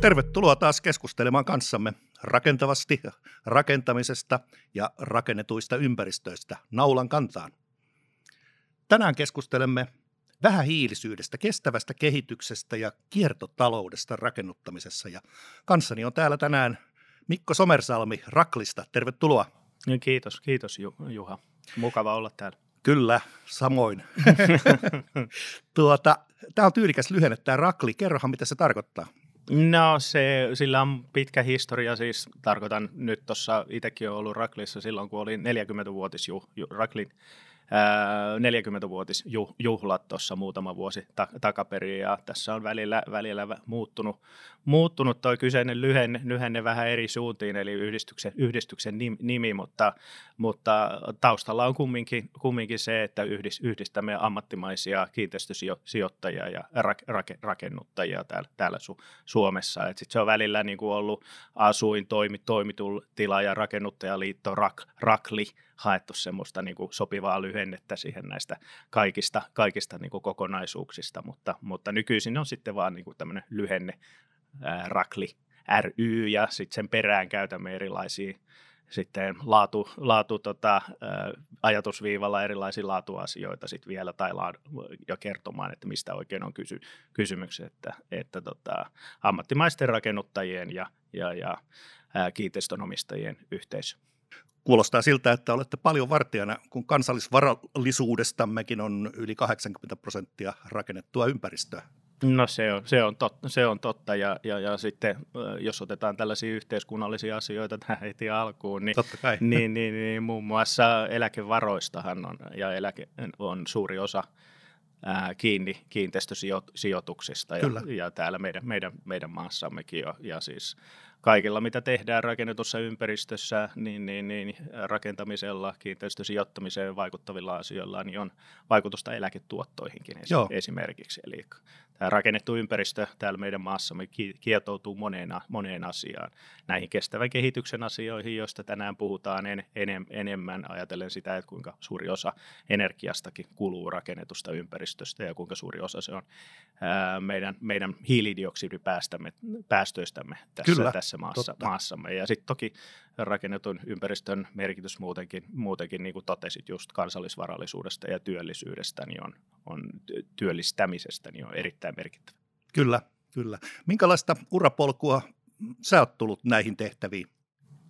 Tervetuloa taas keskustelemaan kanssamme rakentavasti rakentamisesta ja rakennetuista ympäristöistä naulan kantaan. Tänään keskustelemme vähähiilisyydestä, kestävästä kehityksestä ja kiertotaloudesta rakennuttamisessa. Ja kanssani on täällä tänään Mikko Somersalmi Raklista. Tervetuloa. Kiitos, kiitos Juha. Mukava olla täällä. Kyllä, samoin. tuota, tämä on tyylikäs lyhenne, tämä Rakli. Kerrohan, mitä se tarkoittaa. No se, sillä on pitkä historia, siis tarkoitan nyt tuossa, itsekin olen ollut Raklissa silloin, kun oli 40-vuotis ju, ju, Raklin 40-vuotisjuhlat tuossa muutama vuosi ta- takaperin ja tässä on välillä, välillä muuttunut, muuttunut toi kyseinen lyhenne, lyhenne vähän eri suuntiin, eli yhdistyksen, yhdistyksen nimi, mutta, mutta taustalla on kumminkin, kumminkin se, että yhdis, yhdistämme ammattimaisia kiinteistösijoittajia ja rak, rak, rakennuttajia täällä, täällä Su- Suomessa. Et sit se on välillä niin ollut asuin, toimi, toimitila ja rakennuttajaliitto RAK, RAKLI, haettu semmoista niin kuin sopivaa lyhennettä siihen näistä kaikista, kaikista niin kuin kokonaisuuksista, mutta, mutta nykyisin on sitten vaan niin kuin tämmöinen lyhenne ää, rakli ry ja sitten sen perään käytämme erilaisia sitten laatu, laatu tota, ajatusviivalla erilaisia laatuasioita sit vielä tai laadu, jo kertomaan, että mistä oikein on kysy, kysymys, että, että tota, ammattimaisten rakennuttajien ja, ja, ja kiinteistönomistajien yhteisö. Kuulostaa siltä, että olette paljon vartijana, kun kansallisvarallisuudestammekin on yli 80 prosenttia rakennettua ympäristöä. No se on, se on, totta, se on totta ja, ja, ja sitten jos otetaan tällaisia yhteiskunnallisia asioita tähän heti alkuun, niin, totta kai. niin, niin, niin muun muassa eläkevaroistahan on ja eläke on suuri osa ää, kiinni kiinteistösijoituksista ja, ja täällä meidän, meidän, meidän maassammekin jo. Ja siis kaikilla, mitä tehdään rakennetussa ympäristössä, niin, niin, niin rakentamisella, kiinteistösijoittamiseen vaikuttavilla asioilla, niin on vaikutusta eläketuottoihinkin Joo. esimerkiksi. Eli tämä rakennettu ympäristö täällä meidän maassamme kietoutuu moneen, moneen asiaan. Näihin kestävän kehityksen asioihin, joista tänään puhutaan en, enem, enemmän, ajatellen sitä, että kuinka suuri osa energiastakin kuluu rakennetusta ympäristöstä ja kuinka suuri osa se on ää, meidän, meidän hiilidioksidipäästöistämme tässä, Kyllä, tässä maassa, maassamme. Ja sitten toki rakennetun ympäristön merkitys muutenkin, muutenkin niin kuin totesit just kansallisvarallisuudesta ja työllisyydestä, niin on, on työllistämisestä, niin on erittäin merkittävä. Kyllä, kyllä. Minkälaista urapolkua sä oot tullut näihin tehtäviin?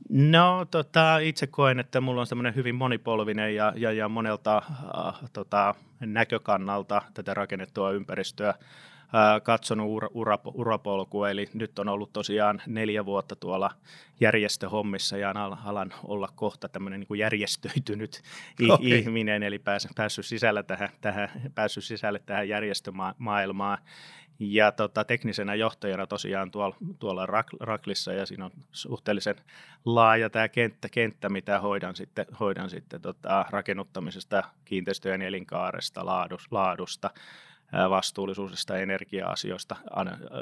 No tota, itse koen, että mulla on semmoinen hyvin monipolvinen ja, ja, ja monelta äh, tota, näkökannalta tätä rakennettua ympäristöä katsonut ura, ura, urapolkua, eli nyt on ollut tosiaan neljä vuotta tuolla järjestöhommissa ja alan olla kohta tämmöinen niin järjestöitynyt okay. ihminen, eli pääs, päässyt, sisällä tähän, tähän, päässyt sisälle tähän järjestömaailmaan. Ja tota, teknisenä johtajana tosiaan tuolla, tuolla Raklissa ja siinä on suhteellisen laaja tämä kenttä, kenttä mitä hoidan sitten, hoidan sitten tota, rakennuttamisesta, kiinteistöjen elinkaaresta, laadusta, vastuullisuudesta energia-asioista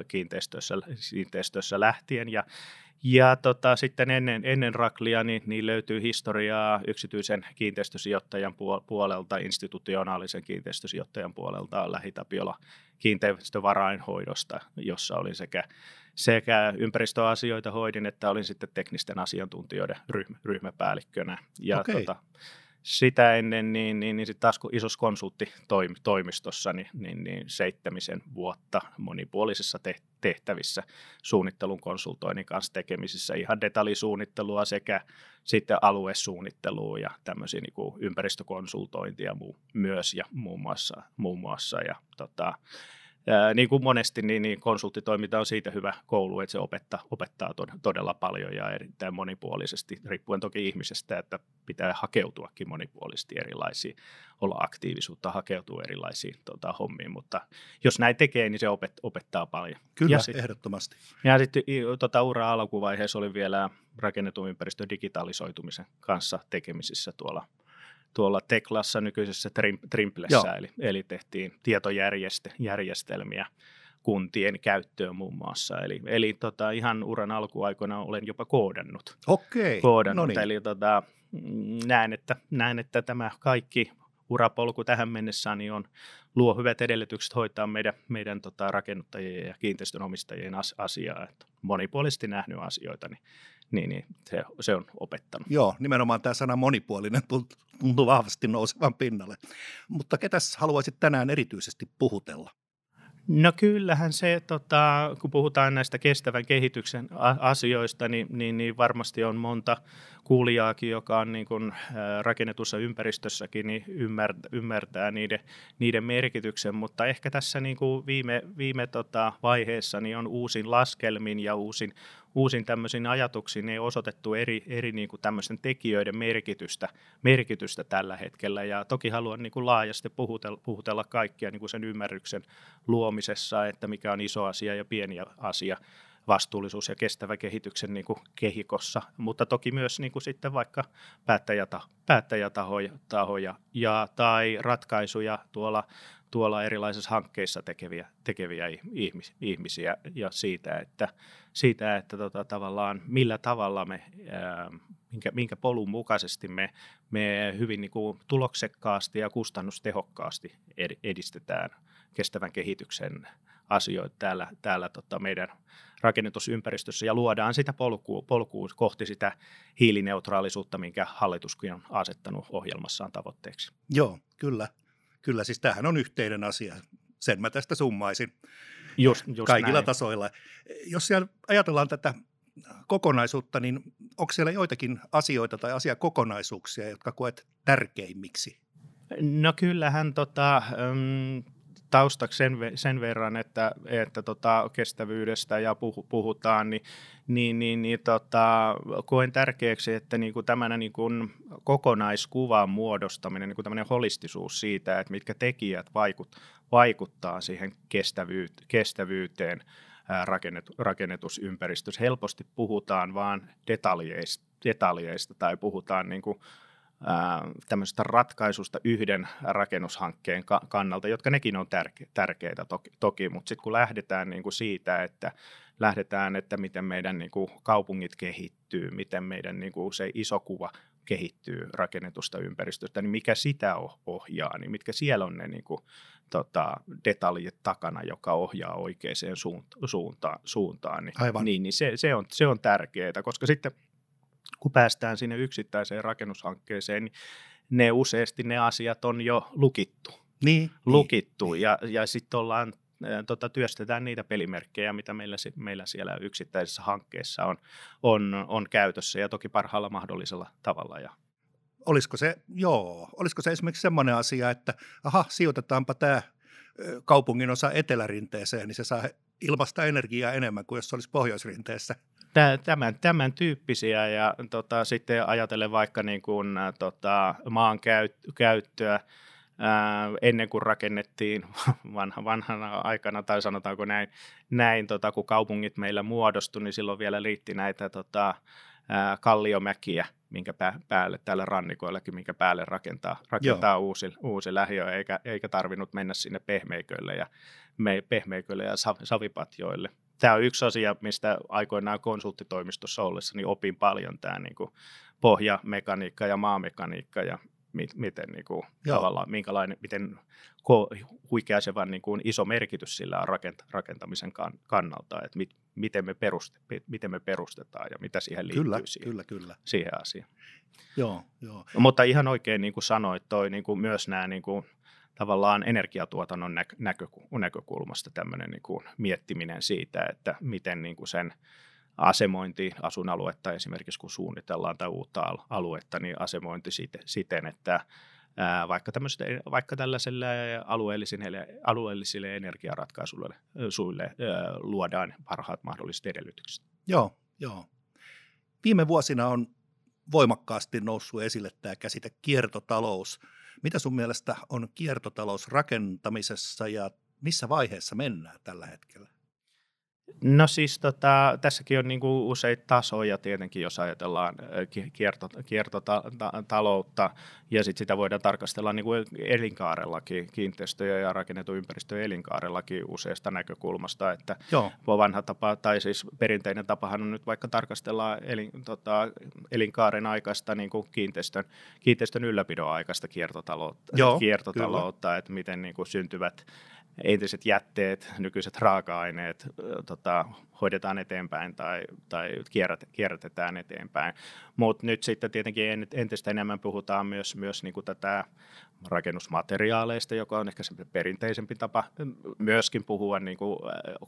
kiinteistöissä, kiinteistöissä lähtien. Ja, ja tota, sitten ennen, ennen Raklia niin, niin löytyy historiaa yksityisen kiinteistösijoittajan puolelta, institutionaalisen kiinteistösijoittajan puolelta Lähitapiola kiinteistövarainhoidosta, jossa olin sekä sekä ympäristöasioita hoidin, että olin sitten teknisten asiantuntijoiden ryhmä, ryhmäpäällikkönä. Ja okay. tota, sitä ennen niin, niin, niin sitten taas isossa konsulttitoimistossa niin, niin, niin seitsemisen vuotta monipuolisissa tehtävissä suunnittelun konsultoinnin kanssa tekemisissä. Ihan detaljisuunnittelua sekä sitten aluesuunnittelua ja tämmöisiä niin ympäristökonsultointia myös ja muun muassa, muun muassa. Ja tota, Ää, niin kuin monesti, niin, niin konsulttitoiminta on siitä hyvä koulu, että se opettaa, opettaa todella paljon ja erittäin monipuolisesti, riippuen toki ihmisestä, että pitää hakeutuakin monipuolisesti erilaisiin, olla aktiivisuutta, hakeutua erilaisiin tota, hommiin, mutta jos näin tekee, niin se opet, opettaa paljon. Kyllä, ja sit, ehdottomasti. Ja sitten tota, ura alkuvaiheessa oli vielä rakennetun ympäristön digitalisoitumisen kanssa tekemisissä tuolla tuolla Teklassa nykyisessä Trimplessä, eli, eli tehtiin tietojärjestelmiä kuntien käyttöön muun muassa. Eli, eli tota, ihan uran alkuaikoina olen jopa koodannut. Okei, koodannut. No niin. Eli tota, näen, että, näen, että tämä kaikki urapolku tähän mennessä niin on, luo hyvät edellytykset hoitaa meidän, meidän tota, rakennuttajien ja kiinteistönomistajien asiaa. Että monipuolisesti nähnyt asioita, niin, niin, niin se, se on opettanut. Joo, nimenomaan tämä sana monipuolinen tuntuu vahvasti nousevan pinnalle. Mutta ketäs haluaisit tänään erityisesti puhutella? No kyllähän se, tota, kun puhutaan näistä kestävän kehityksen asioista, niin, niin, niin varmasti on monta kuulijaakin, joka on niin kuin rakennetussa ympäristössäkin, niin ymmärtää, ymmärtää niiden, niiden merkityksen, mutta ehkä tässä niin kuin viime, viime tota vaiheessa niin on uusin laskelmin ja uusin, uusin tämmöisiin ajatuksiin niin osoitettu eri, eri niin kuin tämmöisten tekijöiden merkitystä, merkitystä tällä hetkellä. Ja toki haluan niin kuin laajasti puhutella, puhutella kaikkia niin kuin sen ymmärryksen luomisessa, että mikä on iso asia ja pieni asia vastuullisuus ja kestävä kehityksen niin kuin kehikossa, mutta toki myös niin kuin sitten vaikka päättäjäta, päättäjätahoja tahoja, ja, tai ratkaisuja tuolla, tuolla erilaisissa hankkeissa tekeviä, tekeviä ihmis, ihmisiä ja siitä, että, siitä, että tota, tavallaan millä tavalla me, ää, minkä, minkä polun mukaisesti me, me hyvin niin kuin tuloksekkaasti ja kustannustehokkaasti edistetään kestävän kehityksen asioita täällä, täällä tota meidän rakennetusympäristössä ja luodaan sitä polkua, polkua kohti sitä hiilineutraalisuutta, minkä hallituskin on asettanut ohjelmassaan tavoitteeksi. Joo, kyllä. Kyllä, siis tämähän on yhteinen asia. Sen mä tästä summaisin just, just kaikilla näin. tasoilla. Jos siellä ajatellaan tätä kokonaisuutta, niin onko siellä joitakin asioita tai asiakokonaisuuksia, jotka koet tärkeimmiksi? No kyllähän tota, taustaksi sen, sen verran, että, että tota, kestävyydestä ja puh, puhutaan, niin, niin, niin, niin tota, koen tärkeäksi, että niin kuin tämmöinen niin kuin kokonaiskuvan muodostaminen, niin kuin holistisuus siitä, että mitkä tekijät vaikut, vaikuttaa siihen kestävyyt, kestävyyteen rakennet, rakennetusympäristössä. Helposti puhutaan vain detaljeista, detaljeista tai puhutaan niin kuin tämmöisestä ratkaisusta yhden rakennushankkeen kannalta, jotka nekin on tärke- tärkeitä toki, toki. mutta sitten kun lähdetään niin kuin siitä, että lähdetään, että miten meidän niin kuin kaupungit kehittyy, miten meidän niin kuin se iso kuva kehittyy rakennetusta ympäristöstä, niin mikä sitä ohjaa, niin mitkä siellä on ne niin kuin, tota, detaljit takana, joka ohjaa oikeaan suuntaan, suuntaan niin, Aivan. niin, niin se, se, on, se on tärkeää, koska sitten – kun päästään sinne yksittäiseen rakennushankkeeseen, niin ne useasti ne asiat on jo lukittu. Niin. niin. Lukittu niin. ja, ja sitten ollaan tota, työstetään niitä pelimerkkejä, mitä meillä, meillä siellä yksittäisessä hankkeessa on, on, on käytössä ja toki parhaalla mahdollisella tavalla. Ja. Olisiko se, joo, olisiko se esimerkiksi semmoinen asia, että aha, sijoitetaanpa tämä kaupungin osa etelärinteeseen, niin se saa ilmasta energiaa enemmän kuin jos se olisi pohjoisrinteessä tämän, tämän tyyppisiä ja tota, sitten ajatellen vaikka niin kuin, tota, maan käyt, käyttöä ää, ennen kuin rakennettiin vanha, vanhana aikana tai sanotaanko näin, näin tota, kun kaupungit meillä muodostui, niin silloin vielä liitti näitä tota, ää, kalliomäkiä, minkä päälle täällä rannikoillakin, minkä päälle rakentaa, rakentaa uusi, uusi lähiö, eikä, eikä tarvinnut mennä sinne pehmeikölle ja, me, pehmeikölle ja savipatjoille tämä on yksi asia, mistä aikoinaan konsulttitoimistossa ollessa niin opin paljon tämä niin kuin pohjamekaniikka ja maamekaniikka ja mi- miten niin kuin, tavallaan, minkälainen, miten huikeasevan niin kuin iso merkitys sillä on rakent- rakentamisen kan- kannalta, että mit, miten, me peruste, miten me perustetaan ja mitä siihen liittyy kyllä, siihen, kyllä, kyllä. siihen asiaan. Joo, joo. Mutta ihan oikein niin kuin sanoit, toi niin kuin myös nämä niin kuin, tavallaan energiatuotannon näkö, näkökulmasta tämmöinen niin kuin miettiminen siitä, että miten niin kuin sen asemointi asuinaluetta esimerkiksi kun suunnitellaan tai uutta aluetta, niin asemointi siten, että vaikka, vaikka tällaiselle alueellisille, alueellisille energiaratkaisuille suille, luodaan parhaat mahdolliset edellytykset. Joo, joo. Viime vuosina on voimakkaasti noussut esille tämä käsite kiertotalous. Mitä sun mielestä on kiertotalous rakentamisessa ja missä vaiheessa mennään tällä hetkellä? No siis tota, tässäkin on niinku useita tasoja tietenkin, jos ajatellaan kierto, kiertotaloutta ja sit sitä voidaan tarkastella niinku elinkaarellakin, kiinteistöjä ja rakennetun ympäristön elinkaarellakin useasta näkökulmasta, että Joo. vanha tapa tai siis perinteinen tapahan on nyt vaikka tarkastellaan elin, tota, elinkaaren aikaista niinku kiinteistön, kiinteistön ylläpidon aikaista kiertotaloutta, Joo, kiertotaloutta että miten niinku syntyvät entiset jätteet, nykyiset raaka-aineet tota, hoidetaan eteenpäin tai, tai kierrät, kierrätetään eteenpäin. Mutta nyt sitten tietenkin entistä enemmän puhutaan myös, myös niin kuin tätä rakennusmateriaaleista, joka on ehkä se perinteisempi tapa myöskin puhua niin kuin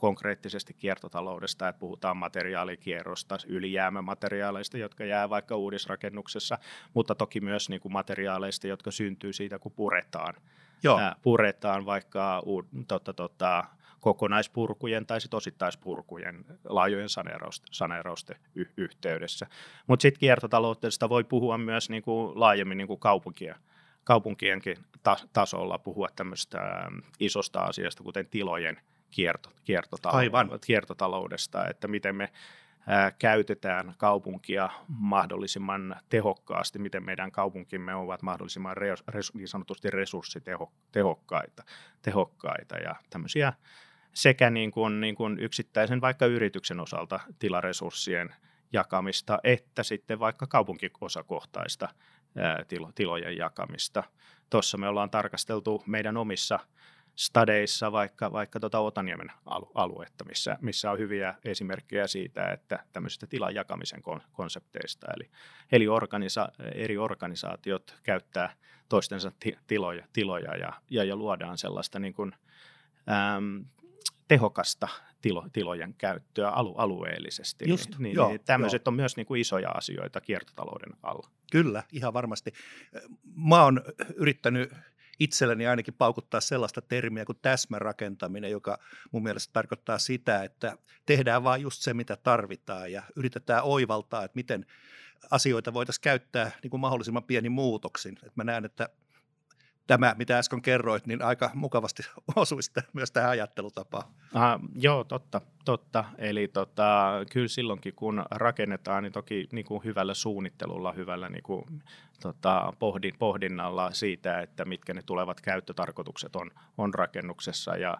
konkreettisesti kiertotaloudesta, että puhutaan materiaalikierrosta, ylijäämämateriaaleista, jotka jää vaikka uudisrakennuksessa, mutta toki myös niin kuin materiaaleista, jotka syntyy siitä, kun puretaan Joo. puretaan vaikka tota, tota, kokonaispurkujen tai sit osittaispurkujen laajojen saneerausten, saneerausten y- yhteydessä. Mutta sitten kiertotaloudesta voi puhua myös niinku laajemmin niinku kaupunkien, kaupunkienkin ta- tasolla, puhua tämmöistä isosta asiasta, kuten tilojen kierto, kiertotaloudesta, kiertotaloudesta, että miten me käytetään kaupunkia mahdollisimman tehokkaasti, miten meidän kaupunkimme ovat mahdollisimman res, niin sanotusti resurssitehokkaita tehokkaita ja tämmöisiä sekä niin kuin, niin kuin yksittäisen vaikka yrityksen osalta tilaresurssien jakamista, että sitten vaikka kaupunkiosakohtaista tilo, tilojen jakamista. Tuossa me ollaan tarkasteltu meidän omissa stadeissa vaikka, vaikka tuota Otaniemen aluetta, missä, missä on hyviä esimerkkejä siitä, että tämmöisistä tilan jakamisen konsepteista. Eli, eli organisa- eri organisaatiot käyttää toistensa tiloja, tiloja ja, ja, ja luodaan sellaista niin kuin, äm, tehokasta tilo, tilojen käyttöä alu, alueellisesti. Just, niin, joo, niin tämmöiset joo. on myös niin kuin isoja asioita kiertotalouden alla. Kyllä, ihan varmasti. Mä oon yrittänyt itselleni ainakin paukuttaa sellaista termiä kuin täsmärakentaminen, joka mun mielestä tarkoittaa sitä, että tehdään vain just se, mitä tarvitaan ja yritetään oivaltaa, että miten asioita voitaisiin käyttää niin kuin mahdollisimman pieni muutoksin. Että mä näen, että tämä, mitä äsken kerroit, niin aika mukavasti osuisi myös tähän ajattelutapaan. Aha, joo, totta, totta. Eli tota, kyllä silloinkin, kun rakennetaan, niin toki niin kuin hyvällä suunnittelulla, hyvällä niin kuin, tota, pohdin, pohdinnalla siitä, että mitkä ne tulevat käyttötarkoitukset on, on rakennuksessa ja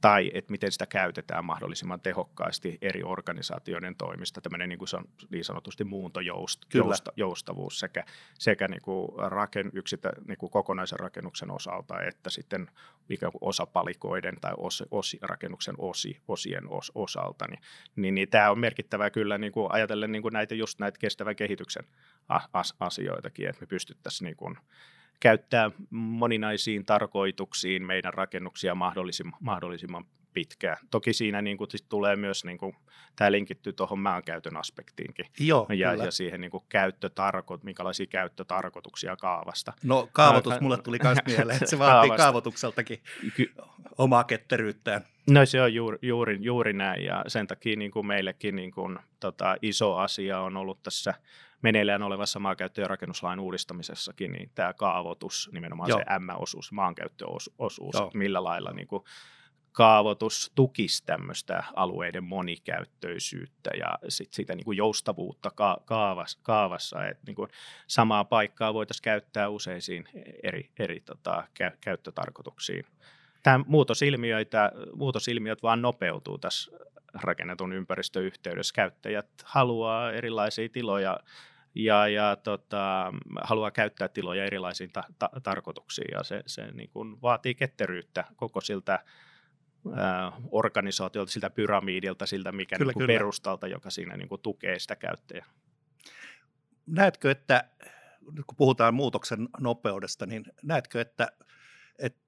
tai että miten sitä käytetään mahdollisimman tehokkaasti eri organisaatioiden toimista, tämmöinen niin, kuin se on niin sanotusti muuntojoustavuus sekä, sekä niin kuin raken, yksitä, niin kuin kokonaisen rakennuksen osalta, että sitten ikään kuin osapalikoiden tai os, osi, rakennuksen osi, osien os, osalta, niin, niin, niin tämä on merkittävää kyllä niin kuin ajatellen niin kuin näitä just näitä kestävän kehityksen as, asioitakin, että me pystyttäisiin niin kuin, käyttää moninaisiin tarkoituksiin meidän rakennuksia mahdollisimman, mahdollisimman pitkään. Toki siinä niin kuin, sit tulee myös, niin kuin, tämä linkittyy tuohon maankäytön aspektiinkin Joo, ja, ja siihen niin kuin, käyttötarkoit, minkälaisia käyttötarkoituksia kaavasta. No kaavoitus mulle tuli myös mieleen, että se vaatii kaavasta. kaavoitukseltakin Ky- omaa ketteryyttään. No se on juuri, juuri, juuri näin ja sen takia niin kuin meillekin niin kuin, tota, iso asia on ollut tässä meneillään olevassa maankäyttö- ja rakennuslain uudistamisessakin, niin tämä kaavoitus, nimenomaan Joo. se M-osuus, maankäyttöosuus, Joo. millä lailla niin kuin kaavoitus tukisi tämmöistä alueiden monikäyttöisyyttä ja sit sitä niin kuin joustavuutta ka- kaavassa, kaavassa, että niin kuin samaa paikkaa voitaisiin käyttää useisiin eri, eri tota, kä- käyttötarkoituksiin. Tämä muutosilmiöitä, muutosilmiöt vaan nopeutuu tässä rakennetun ympäristöyhteydessä. Käyttäjät haluaa erilaisia tiloja ja, ja tota, haluaa käyttää tiloja erilaisiin ta- ta- tarkoituksiin ja se, se niin kuin vaatii ketteryyttä koko siltä ää, organisaatiolta, siltä pyramidilta, siltä mikä kyllä, niin kuin perustalta, joka siinä niin kuin tukee sitä käyttäjää. Näetkö, että nyt kun puhutaan muutoksen nopeudesta, niin näetkö, että, että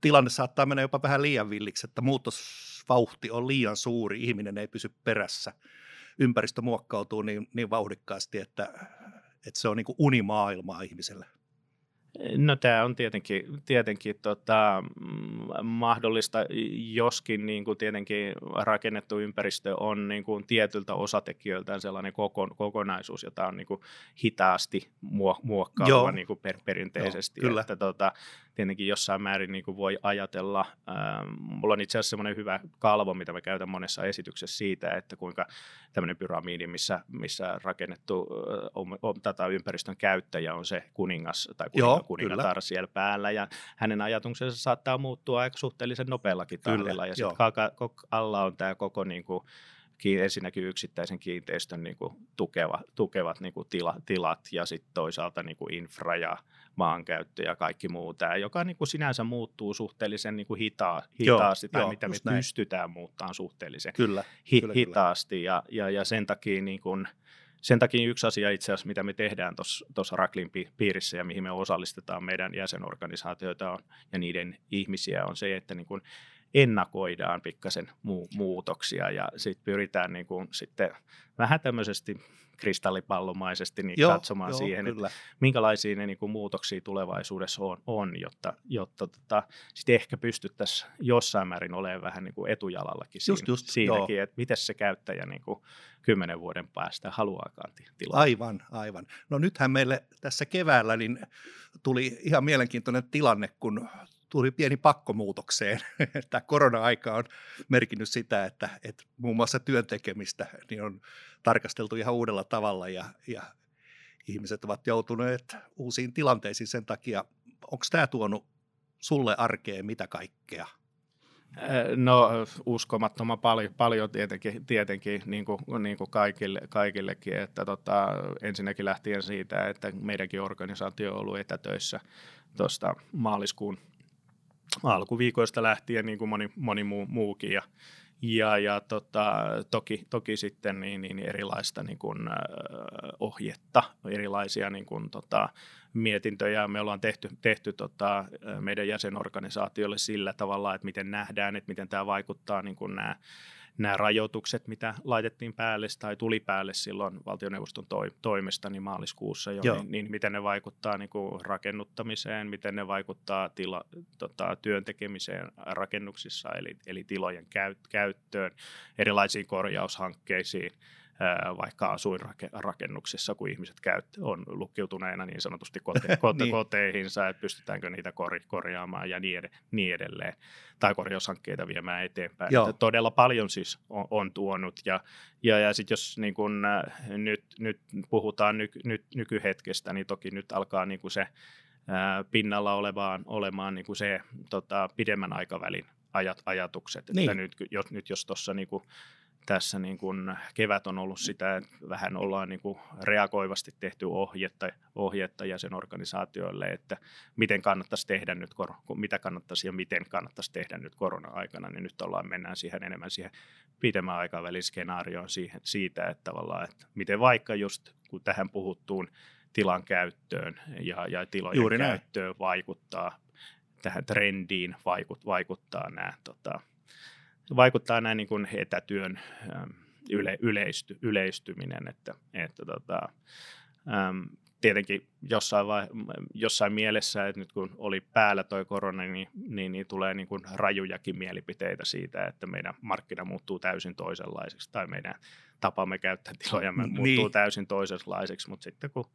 tilanne saattaa mennä jopa vähän liian villiksi, että muutosvauhti on liian suuri, ihminen ei pysy perässä – ympäristö muokkautuu niin, niin vauhdikkaasti, että, että se on niin kuin unimaailmaa ihmiselle. No tämä on tietenkin, tietenkin tota, mm, mahdollista, joskin niin kuin tietenkin rakennettu ympäristö on niin kuin tietyltä osatekijöiltään sellainen koko, kokonaisuus, jota on niin kuin hitaasti muokkaava niin kuin per, perinteisesti. Joo, kyllä. Että, tota, tietenkin jossain määrin niin kuin voi ajatella, ähm, mulla on itse asiassa semmoinen hyvä kalvo, mitä mä käytän monessa esityksessä siitä, että kuinka tämmöinen pyramidi, missä, missä rakennettu on, on, tätä ympäristön käyttäjä on se kuningas tai kuninga, kuningatar siellä päällä ja hänen ajatuksensa saattaa muuttua aika suhteellisen nopeallakin tahdilla. Ja sitten alla on tämä koko niin kuin, ensinnäkin yksittäisen kiinteistön niin kuin tukeva, tukevat niin kuin tila, tilat ja sitten toisaalta niin kuin infra ja maankäyttö ja kaikki muu. Tämä, joka niin kuin sinänsä muuttuu suhteellisen niin kuin hita, hitaasti joo, tai joo, mitä me näin. pystytään muuttamaan suhteellisen kyllä, hi, kyllä, hitaasti. Kyllä. Ja, ja, ja sen takia niin kuin, sen takia yksi asia itse asiassa, mitä me tehdään tuossa Raklin piirissä ja mihin me osallistetaan meidän jäsenorganisaatioita on, ja niiden ihmisiä on se, että niin kuin ennakoidaan pikkasen mu- muutoksia ja sitten pyritään niin kuin sitten vähän tämmöisesti kristallipallomaisesti niin joo, katsomaan joo, siihen, kyllä. että minkälaisia ne niin kuin muutoksia tulevaisuudessa on, on jotta, jotta tota, sitten ehkä pystyttäisiin jossain määrin olemaan vähän niin kuin etujalallakin just, siinä, just, siinäkin, joo. että miten se käyttäjä niin kuin kymmenen vuoden päästä haluaakaan tilaa. Aivan, aivan. No nythän meille tässä keväällä niin tuli ihan mielenkiintoinen tilanne, kun tuli pieni pakkomuutokseen. Tämä korona-aika on merkinnyt sitä, että, että muun muassa työntekemistä niin on tarkasteltu ihan uudella tavalla ja, ja ihmiset ovat joutuneet uusiin tilanteisiin sen takia. Onko tämä tuonut sulle arkeen mitä kaikkea? No uskomattoman paljon, paljon tietenkin, tietenkin niin kuin, niin kuin kaikille, kaikillekin, että tota, ensinnäkin lähtien siitä, että meidänkin organisaatio on ollut etätöissä tuosta maaliskuun alkuviikoista lähtien niin kuin moni, moni muu, muukin. Ja, ja, ja tota, toki, toki sitten niin, niin erilaista niin kuin, äh, ohjetta, erilaisia niin kuin, tota, mietintöjä. Me ollaan tehty, tehty tota, meidän jäsenorganisaatiolle sillä tavalla, että miten nähdään, että miten tämä vaikuttaa niin kuin nämä nämä rajoitukset, mitä laitettiin päälle tai tuli päälle silloin valtioneuvoston toi, toimesta niin maaliskuussa jo, niin, niin miten ne vaikuttaa niin kuin rakennuttamiseen, miten ne vaikuttaa tila, tota, työn tekemiseen rakennuksissa, eli, eli tilojen käyt, käyttöön, erilaisiin korjaushankkeisiin – vaikka asuinrakennuksissa, kun ihmiset käyt, on lukkiutuneena niin sanotusti kote, kote, niin. koteihinsa, että pystytäänkö niitä kor, korjaamaan ja niin, ed, niin edelleen, tai korjaushankkeita viemään eteenpäin. Että todella paljon siis on, on tuonut, ja, ja, ja sitten jos niin kun, nyt, nyt puhutaan nyky, nyt, nykyhetkestä, niin toki nyt alkaa niin se ää, pinnalla olevaan, olemaan niin kuin se tota, pidemmän aikavälin ajat, ajatukset. Niin. Että nyt, jos, nyt jos tuossa niin tässä niin kuin kevät on ollut sitä, että vähän ollaan niin kuin reagoivasti tehty ohjetta, ohjetta jäsenorganisaatioille, että miten kannattaisi tehdä nyt, mitä kannattaisi ja miten kannattaisi tehdä nyt korona-aikana, niin nyt ollaan, mennään siihen enemmän siihen pidemmän aikavälin skenaarioon siihen, siitä, että tavallaan, että miten vaikka just kun tähän puhuttuun tilan käyttöön ja, ja tilojen Juuri käyttöön näin. vaikuttaa, tähän trendiin vaikut, vaikuttaa nämä tota, vaikuttaa näin niin kuin etätyön yle, yleisty, yleistyminen, että, että tota, äm, tietenkin jossain, vai, jossain mielessä, että nyt kun oli päällä tuo korona, niin, niin, niin tulee niin kuin rajujakin mielipiteitä siitä, että meidän markkina muuttuu täysin toisenlaiseksi tai meidän tapamme käyttää tiloja muuttuu niin. täysin toisenlaiseksi, mutta sitten kun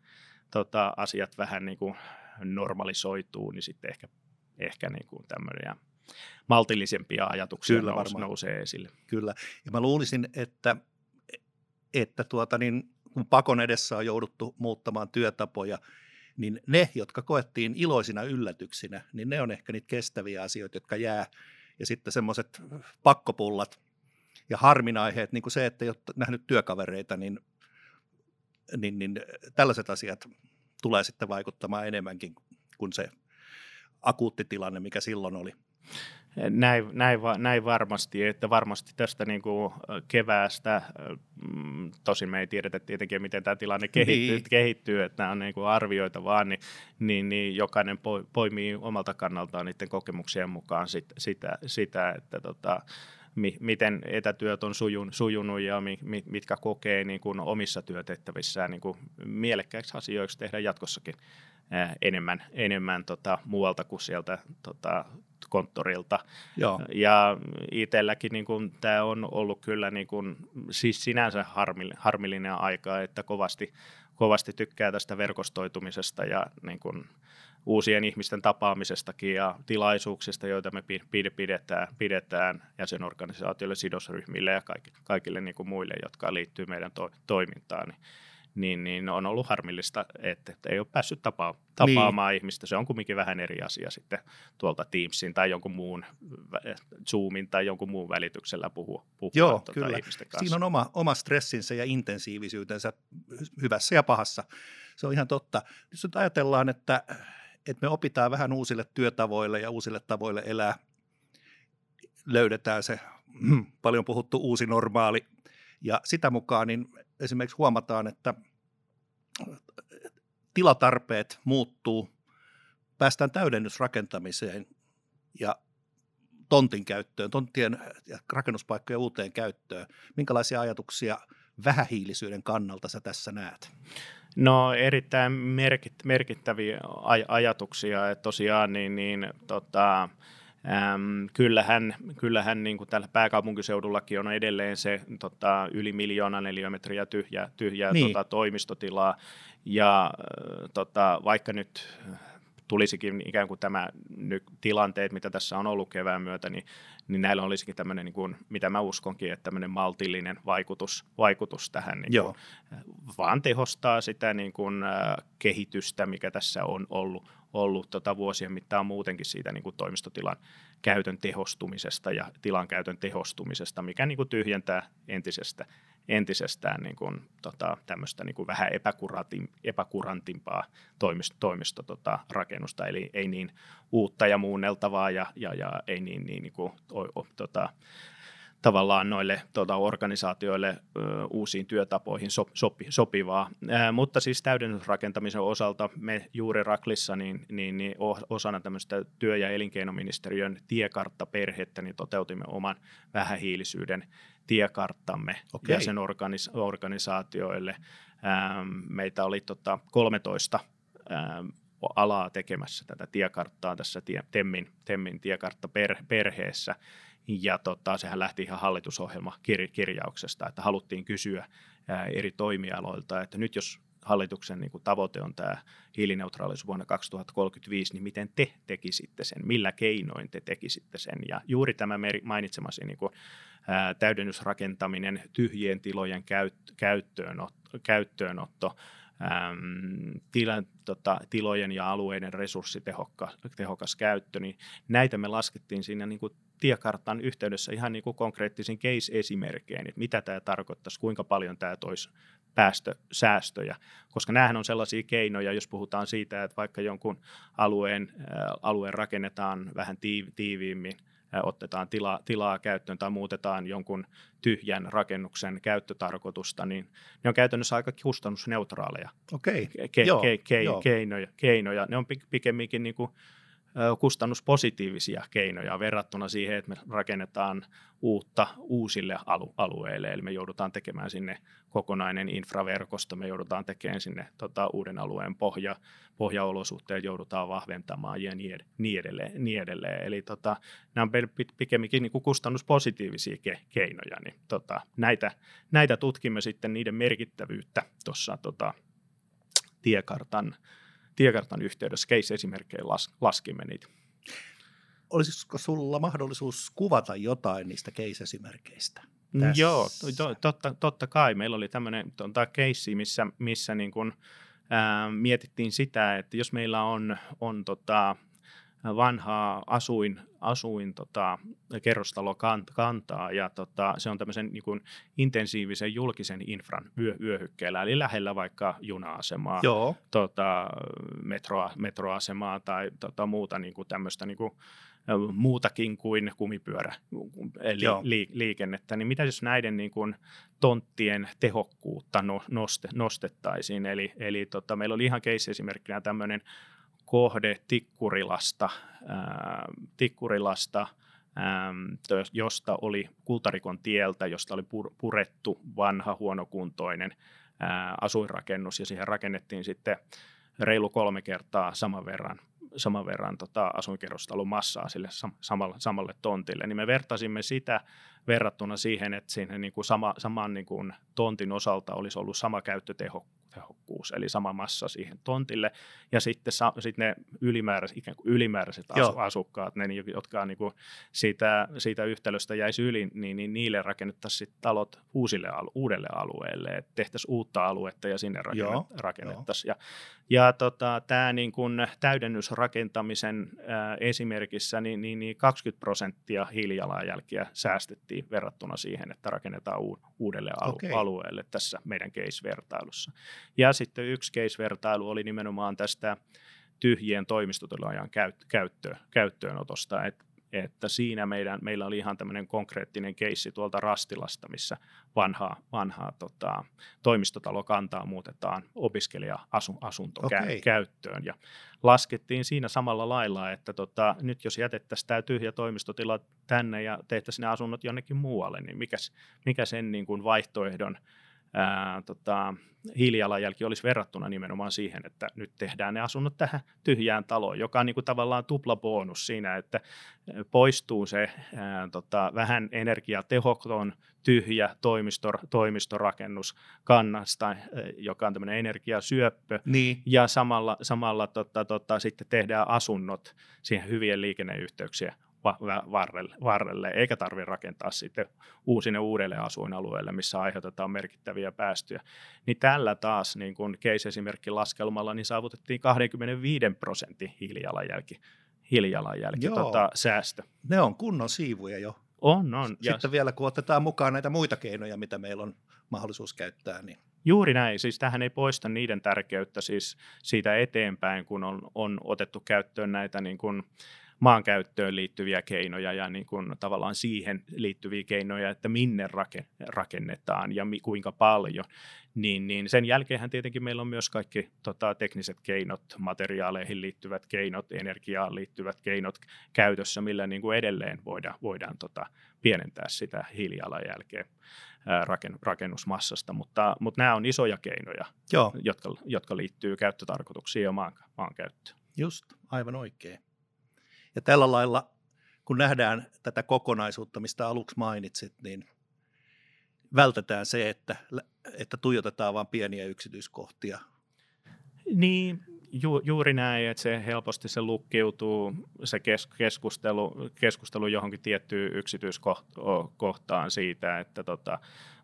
tota, asiat vähän niin kuin normalisoituu, niin sitten ehkä, ehkä niin kuin tämmöinen maltillisempia ajatuksia Kyllä, nous, nousee esille. Kyllä, ja mä luulisin, että, että tuota niin, kun pakon edessä on jouduttu muuttamaan työtapoja, niin ne, jotka koettiin iloisina yllätyksinä, niin ne on ehkä niitä kestäviä asioita, jotka jää. Ja sitten semmoiset pakkopullat ja harminaiheet, niin kuin se, että ei ole nähnyt työkavereita, niin, niin, niin tällaiset asiat tulee sitten vaikuttamaan enemmänkin kuin se akuutti tilanne, mikä silloin oli. Näin, näin, näin varmasti, että varmasti tästä niin kuin keväästä, mm, tosin me ei tiedetä tietenkin, miten tämä tilanne kehittyy, niin. kehittyy että nämä on niin kuin arvioita vaan, niin, niin, niin jokainen poimii omalta kannaltaan niiden kokemuksien mukaan sit, sitä, sitä, että tota, mi, miten etätyöt on sujun, sujunut ja mi, mitkä kokee niin kuin omissa työtehtävissään niin kuin mielekkäiksi asioiksi tehdä jatkossakin enemmän, enemmän tota, muualta kuin sieltä tota, konttorilta. Joo. Ja itselläkin niin kuin, tämä on ollut kyllä niin kuin, siis sinänsä harmillinen, aika, että kovasti, kovasti tykkää tästä verkostoitumisesta ja niin kuin, uusien ihmisten tapaamisestakin ja tilaisuuksista, joita me pidetään, pidetään jäsenorganisaatioille, sidosryhmille ja kaikille, kaikille niin kuin muille, jotka liittyy meidän to, toimintaan. Niin niin, niin on ollut harmillista, että, että ei ole päässyt tapa, tapaamaan niin. ihmistä. Se on kumminkin vähän eri asia sitten tuolta Teamsin tai jonkun muun Zoomin tai jonkun muun välityksellä puhua, puhua Joo, tuota kyllä. ihmisten kanssa. Siinä on oma, oma stressinsä ja intensiivisyytensä hyvässä ja pahassa. Se on ihan totta. Jos nyt ajatellaan, että, että me opitaan vähän uusille työtavoille ja uusille tavoille elää, löydetään se paljon puhuttu uusi normaali ja sitä mukaan niin esimerkiksi huomataan, että tilatarpeet muuttuu, päästään täydennysrakentamiseen ja tontin käyttöön, tonttien ja rakennuspaikkojen uuteen käyttöön. Minkälaisia ajatuksia vähähiilisyyden kannalta sä tässä näet? No erittäin merkit, merkittäviä aj- ajatuksia, että tosiaan niin, niin tota, Ähm, kyllähän, kyllähän niin kuin tällä pääkaupunkiseudullakin on edelleen se tota, yli miljoona neliömetriä tyhjää, tyhjää niin. tota, toimistotilaa, ja äh, tota, vaikka nyt tulisikin ikään kuin tämä nyt tilanteet, mitä tässä on ollut kevään myötä, niin, niin näillä olisikin tämmöinen, niin kuin, mitä mä uskonkin, että tämmöinen maltillinen vaikutus, vaikutus tähän, niin kuin, vaan tehostaa sitä niin kuin, äh, kehitystä, mikä tässä on ollut, ollut tota vuosien mittaan muutenkin siitä niin kuin toimistotilan käytön tehostumisesta ja tilan käytön tehostumisesta, mikä niin kuin tyhjentää entisestä, entisestään niin kuin, tota, tämmöistä niin kuin vähän epäkurantimpaa toimisto, toimisto tota, rakennusta, eli ei niin uutta ja muunneltavaa ja, ja, ja ei niin, niin, niin kuin, o, o, tota, tavallaan noille tuota, organisaatioille ö, uusiin työtapoihin so, sopi, sopivaa. Ä, mutta siis täydennysrakentamisen osalta me juuri Raklissa niin, niin, niin osana tämmöistä työ- ja elinkeinoministeriön tiekarttaperhettä niin toteutimme oman vähähiilisyyden tiekarttamme okay. jäsenorganisaatioille. Ä, meitä oli tota, 13 ä, alaa tekemässä tätä tiekarttaa tässä tie, Temmin, Temmin tiekarttaperheessä. Ja tota, sehän lähti ihan hallitusohjelmakirjauksesta, että haluttiin kysyä ää, eri toimialoilta, että nyt jos hallituksen niin kuin, tavoite on tämä hiilineutraalisuus vuonna 2035, niin miten te tekisitte sen, millä keinoin te tekisitte sen. Ja juuri tämä mainitsemasi niin kuin, ää, täydennysrakentaminen, tyhjien tilojen käyt, käyttöönotto, käyttöönotto äm, tila, tota, tilojen ja alueiden resurssitehokas tehokas käyttö, niin näitä me laskettiin siinä niin kuin tiekartan yhteydessä ihan niin kuin konkreettisiin case-esimerkkeihin, että mitä tämä tarkoittaisi, kuinka paljon tämä toisi päästösäästöjä, koska nämähän on sellaisia keinoja, jos puhutaan siitä, että vaikka jonkun alueen, alueen rakennetaan vähän tiiviimmin, otetaan tila, tilaa käyttöön tai muutetaan jonkun tyhjän rakennuksen käyttötarkoitusta, niin ne on käytännössä aika kustannusneutraaleja okay. ke- Joo. Ke- ke- keinoja, keinoja. Ne on pikemminkin niin kuin kustannuspositiivisia keinoja verrattuna siihen, että me rakennetaan uutta uusille alu- alueille, eli me joudutaan tekemään sinne kokonainen infraverkosto, me joudutaan tekemään sinne tota, uuden alueen pohja, pohjaolosuhteet, joudutaan vahventamaan ja niin, edelleen, niin edelleen. Eli tota, nämä on pikemminkin niin kuin kustannuspositiivisia ke- keinoja, niin tota, näitä, näitä tutkimme sitten niiden merkittävyyttä tuossa tota, tiekartan tiekartan yhteydessä case-esimerkkejä las, laskimme niitä. Olisiko sulla mahdollisuus kuvata jotain niistä case-esimerkkeistä? Mm, Tässä. Joo, to, totta, totta kai. Meillä oli tämmöinen tota, case, missä, missä niin kun, ää, mietittiin sitä, että jos meillä on, on tota, vanhaa asuin, asuin tota, kerrostalokantaa ja tota, se on tämmöisen niin kuin, intensiivisen julkisen infran vyö, vyöhykkeellä, eli lähellä vaikka juna-asemaa, Joo. Tota, metroa, metroasemaa tai tota, muuta niin kuin tämmöistä niin kuin, muutakin kuin kumipyörä, eli li, liikennettä, niin mitä jos näiden niin kuin, tonttien tehokkuutta no, noste, nostettaisiin? Eli, eli tota, meillä oli ihan case-esimerkkinä tämmöinen kohde Tikkurilasta, ää, Tikkurilasta ää, josta oli Kultarikon tieltä, josta oli purettu vanha huonokuntoinen ää, asuinrakennus. Ja siihen rakennettiin sitten reilu kolme kertaa saman verran saman verran tota, asuinkerrostalon massaa sille samalle, samalle tontille, niin me vertasimme sitä verrattuna siihen, että siinä niin kuin sama, saman niin kuin tontin osalta olisi ollut sama käyttöteho tehokkuus, eli sama massa siihen tontille, ja sitten sa, sit ne ylimääräiset, ikään kuin ylimääräiset asu, asukkaat, ne, jotka niin kuin siitä, siitä yhtälöstä jäisi yli, niin, niin niille rakennettaisiin talot uusille, uudelle alueelle, että tehtäisiin uutta aluetta ja sinne rakennettaisiin. Ja, ja tota, tämä niin kuin täydennysrakentamisen ää, esimerkissä, niin, niin, niin 20 prosenttia hiilijalanjälkiä säästettiin verrattuna siihen, että rakennetaan uudelle okay. alueelle tässä meidän case-vertailussa. Ja sitten yksi case-vertailu oli nimenomaan tästä tyhjien toimistotilojen käyttö, käyttöönotosta, että että siinä meidän, meillä oli ihan tämmöinen konkreettinen keissi tuolta Rastilasta, missä vanhaa, vanhaa tota, toimistotalokantaa muutetaan opiskelija-asuntokäyttöön. Okay. Ja laskettiin siinä samalla lailla, että tota, nyt jos jätettäisiin tämä tyhjä toimistotila tänne ja tehtäisiin ne asunnot jonnekin muualle, niin mikä, mikä sen niin kuin vaihtoehdon ää, tota, hiilijalanjälki olisi verrattuna nimenomaan siihen, että nyt tehdään ne asunnot tähän tyhjään taloon, joka on niin kuin tavallaan tupla bonus siinä, että poistuu se ää, tota, vähän energiatehoton tyhjä toimistor, toimistorakennus kannasta, joka on tämmöinen energiasyöppö, niin. ja samalla, samalla tota, tota, sitten tehdään asunnot siihen hyvien liikenneyhteyksien varrelle, varrelle eikä tarvitse rakentaa sitten uusine uudelle asuinalueelle, missä aiheutetaan merkittäviä päästöjä. Niin tällä taas, niin kuin case-esimerkki laskelmalla, niin saavutettiin 25 prosentin hiilijalanjälki, hiilijalanjälki tota, säästö. Ne on kunnon siivuja jo. On, on. Sitten ja... vielä kun otetaan mukaan näitä muita keinoja, mitä meillä on mahdollisuus käyttää, niin Juuri näin. Siis tähän ei poista niiden tärkeyttä siis siitä eteenpäin, kun on, on otettu käyttöön näitä niin kuin, maankäyttöön liittyviä keinoja ja niin kuin tavallaan siihen liittyviä keinoja, että minne rakennetaan ja kuinka paljon, niin, niin sen jälkeenhän tietenkin meillä on myös kaikki tota, tekniset keinot, materiaaleihin liittyvät keinot, energiaan liittyvät keinot käytössä, millä niin kuin edelleen voidaan, voidaan tota, pienentää sitä hiilijalanjälkeä rakennusmassasta, mutta, mutta nämä on isoja keinoja, Joo. Jotka, jotka liittyy käyttötarkoituksiin ja maan, maankäyttöön. Just, aivan oikein. Ja tällä lailla, kun nähdään tätä kokonaisuutta, mistä aluksi mainitsit, niin vältetään se, että, että tuijotetaan vain pieniä yksityiskohtia. Niin, ju, juuri näin, että se helposti se lukkiutuu se kes, keskustelu, keskustelu johonkin tiettyyn yksityiskohtaan siitä, että tota,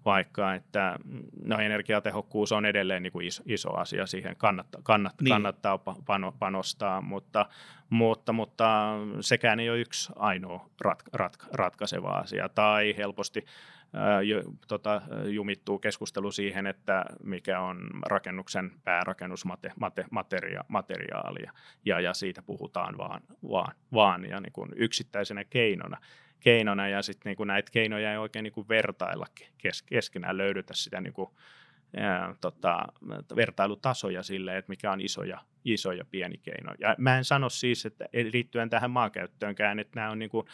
vaikka että no, energiatehokkuus on edelleen niin kuin iso, iso asia, siihen kannattaa, kannattaa, niin. kannattaa pano, panostaa, mutta, mutta, mutta sekään ei ole yksi ainoa rat, rat, ratkaiseva asia, tai helposti tota, jumittuu keskustelu siihen, että mikä on rakennuksen päärakennusmateriaali, ja, ja siitä puhutaan vaan, vaan, vaan ja niin kuin yksittäisenä keinona keinona ja sitten niin näitä keinoja ei oikein niin kuin vertailla kes, keskenään löydytä sitä niin kuin, ää, tota, vertailutasoja sille, että mikä on iso ja, iso ja pieni keino. Ja mä en sano siis, että liittyen tähän maankäyttöönkään, että nämä on niin kuin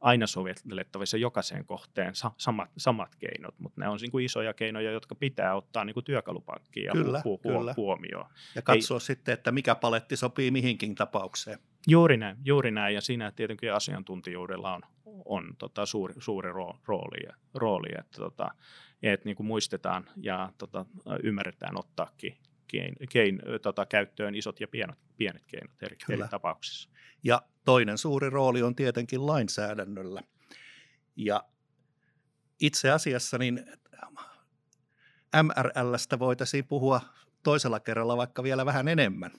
aina sovellettavissa jokaiseen kohteen samat, samat keinot, mutta ne on niin kuin isoja keinoja, jotka pitää ottaa niin kuin työkalupankkiin ja kyllä, hu- hu- kyllä. huomioon. Ja katsoa Ei, sitten, että mikä paletti sopii mihinkin tapaukseen. Juuri näin, juuri näin, ja siinä tietenkin asiantuntijuudella on, on tota, suuri, suuri rooli, rooli että, tota, että niin kuin muistetaan ja tota, ymmärretään ottaakin kein, kein, tota, käyttöön isot ja pienet, pienet keinot eri, eri tapauksissa. Ja toinen suuri rooli on tietenkin lainsäädännöllä. Ja itse asiassa niin MRLstä voitaisiin puhua toisella kerralla vaikka vielä vähän enemmän.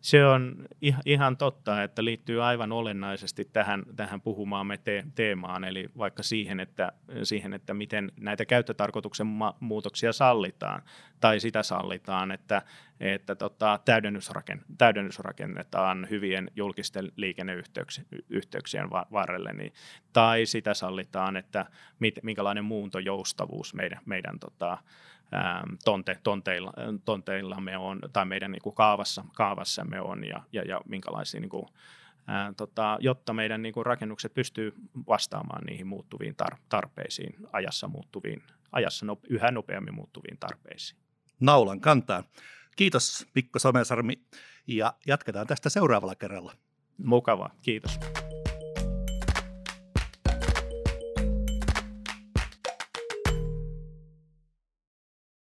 Se on ihan totta, että liittyy aivan olennaisesti tähän, tähän puhumaamme te- teemaan, eli vaikka siihen että, siihen, että miten näitä käyttötarkoituksen ma- muutoksia sallitaan, tai sitä sallitaan, että, että tota, täydennysraken, täydennysrakennetaan hyvien julkisten liikenneyhteyksien varrelle, niin, tai sitä sallitaan, että mit, minkälainen muuntojoustavuus meidän, meidän tota, tonte, tonteilla, tonteillamme on, tai meidän niin kuin kaavassa, kaavassamme on, ja, ja, ja minkälaisia, niin kuin, ää, tota, jotta meidän niin kuin rakennukset pystyy vastaamaan niihin muuttuviin tar- tarpeisiin, ajassa, muuttuviin, ajassa no, yhä nopeammin muuttuviin tarpeisiin. Naulan kantaa. Kiitos Pikko Somesarmi ja jatketaan tästä seuraavalla kerralla. Mukavaa, kiitos.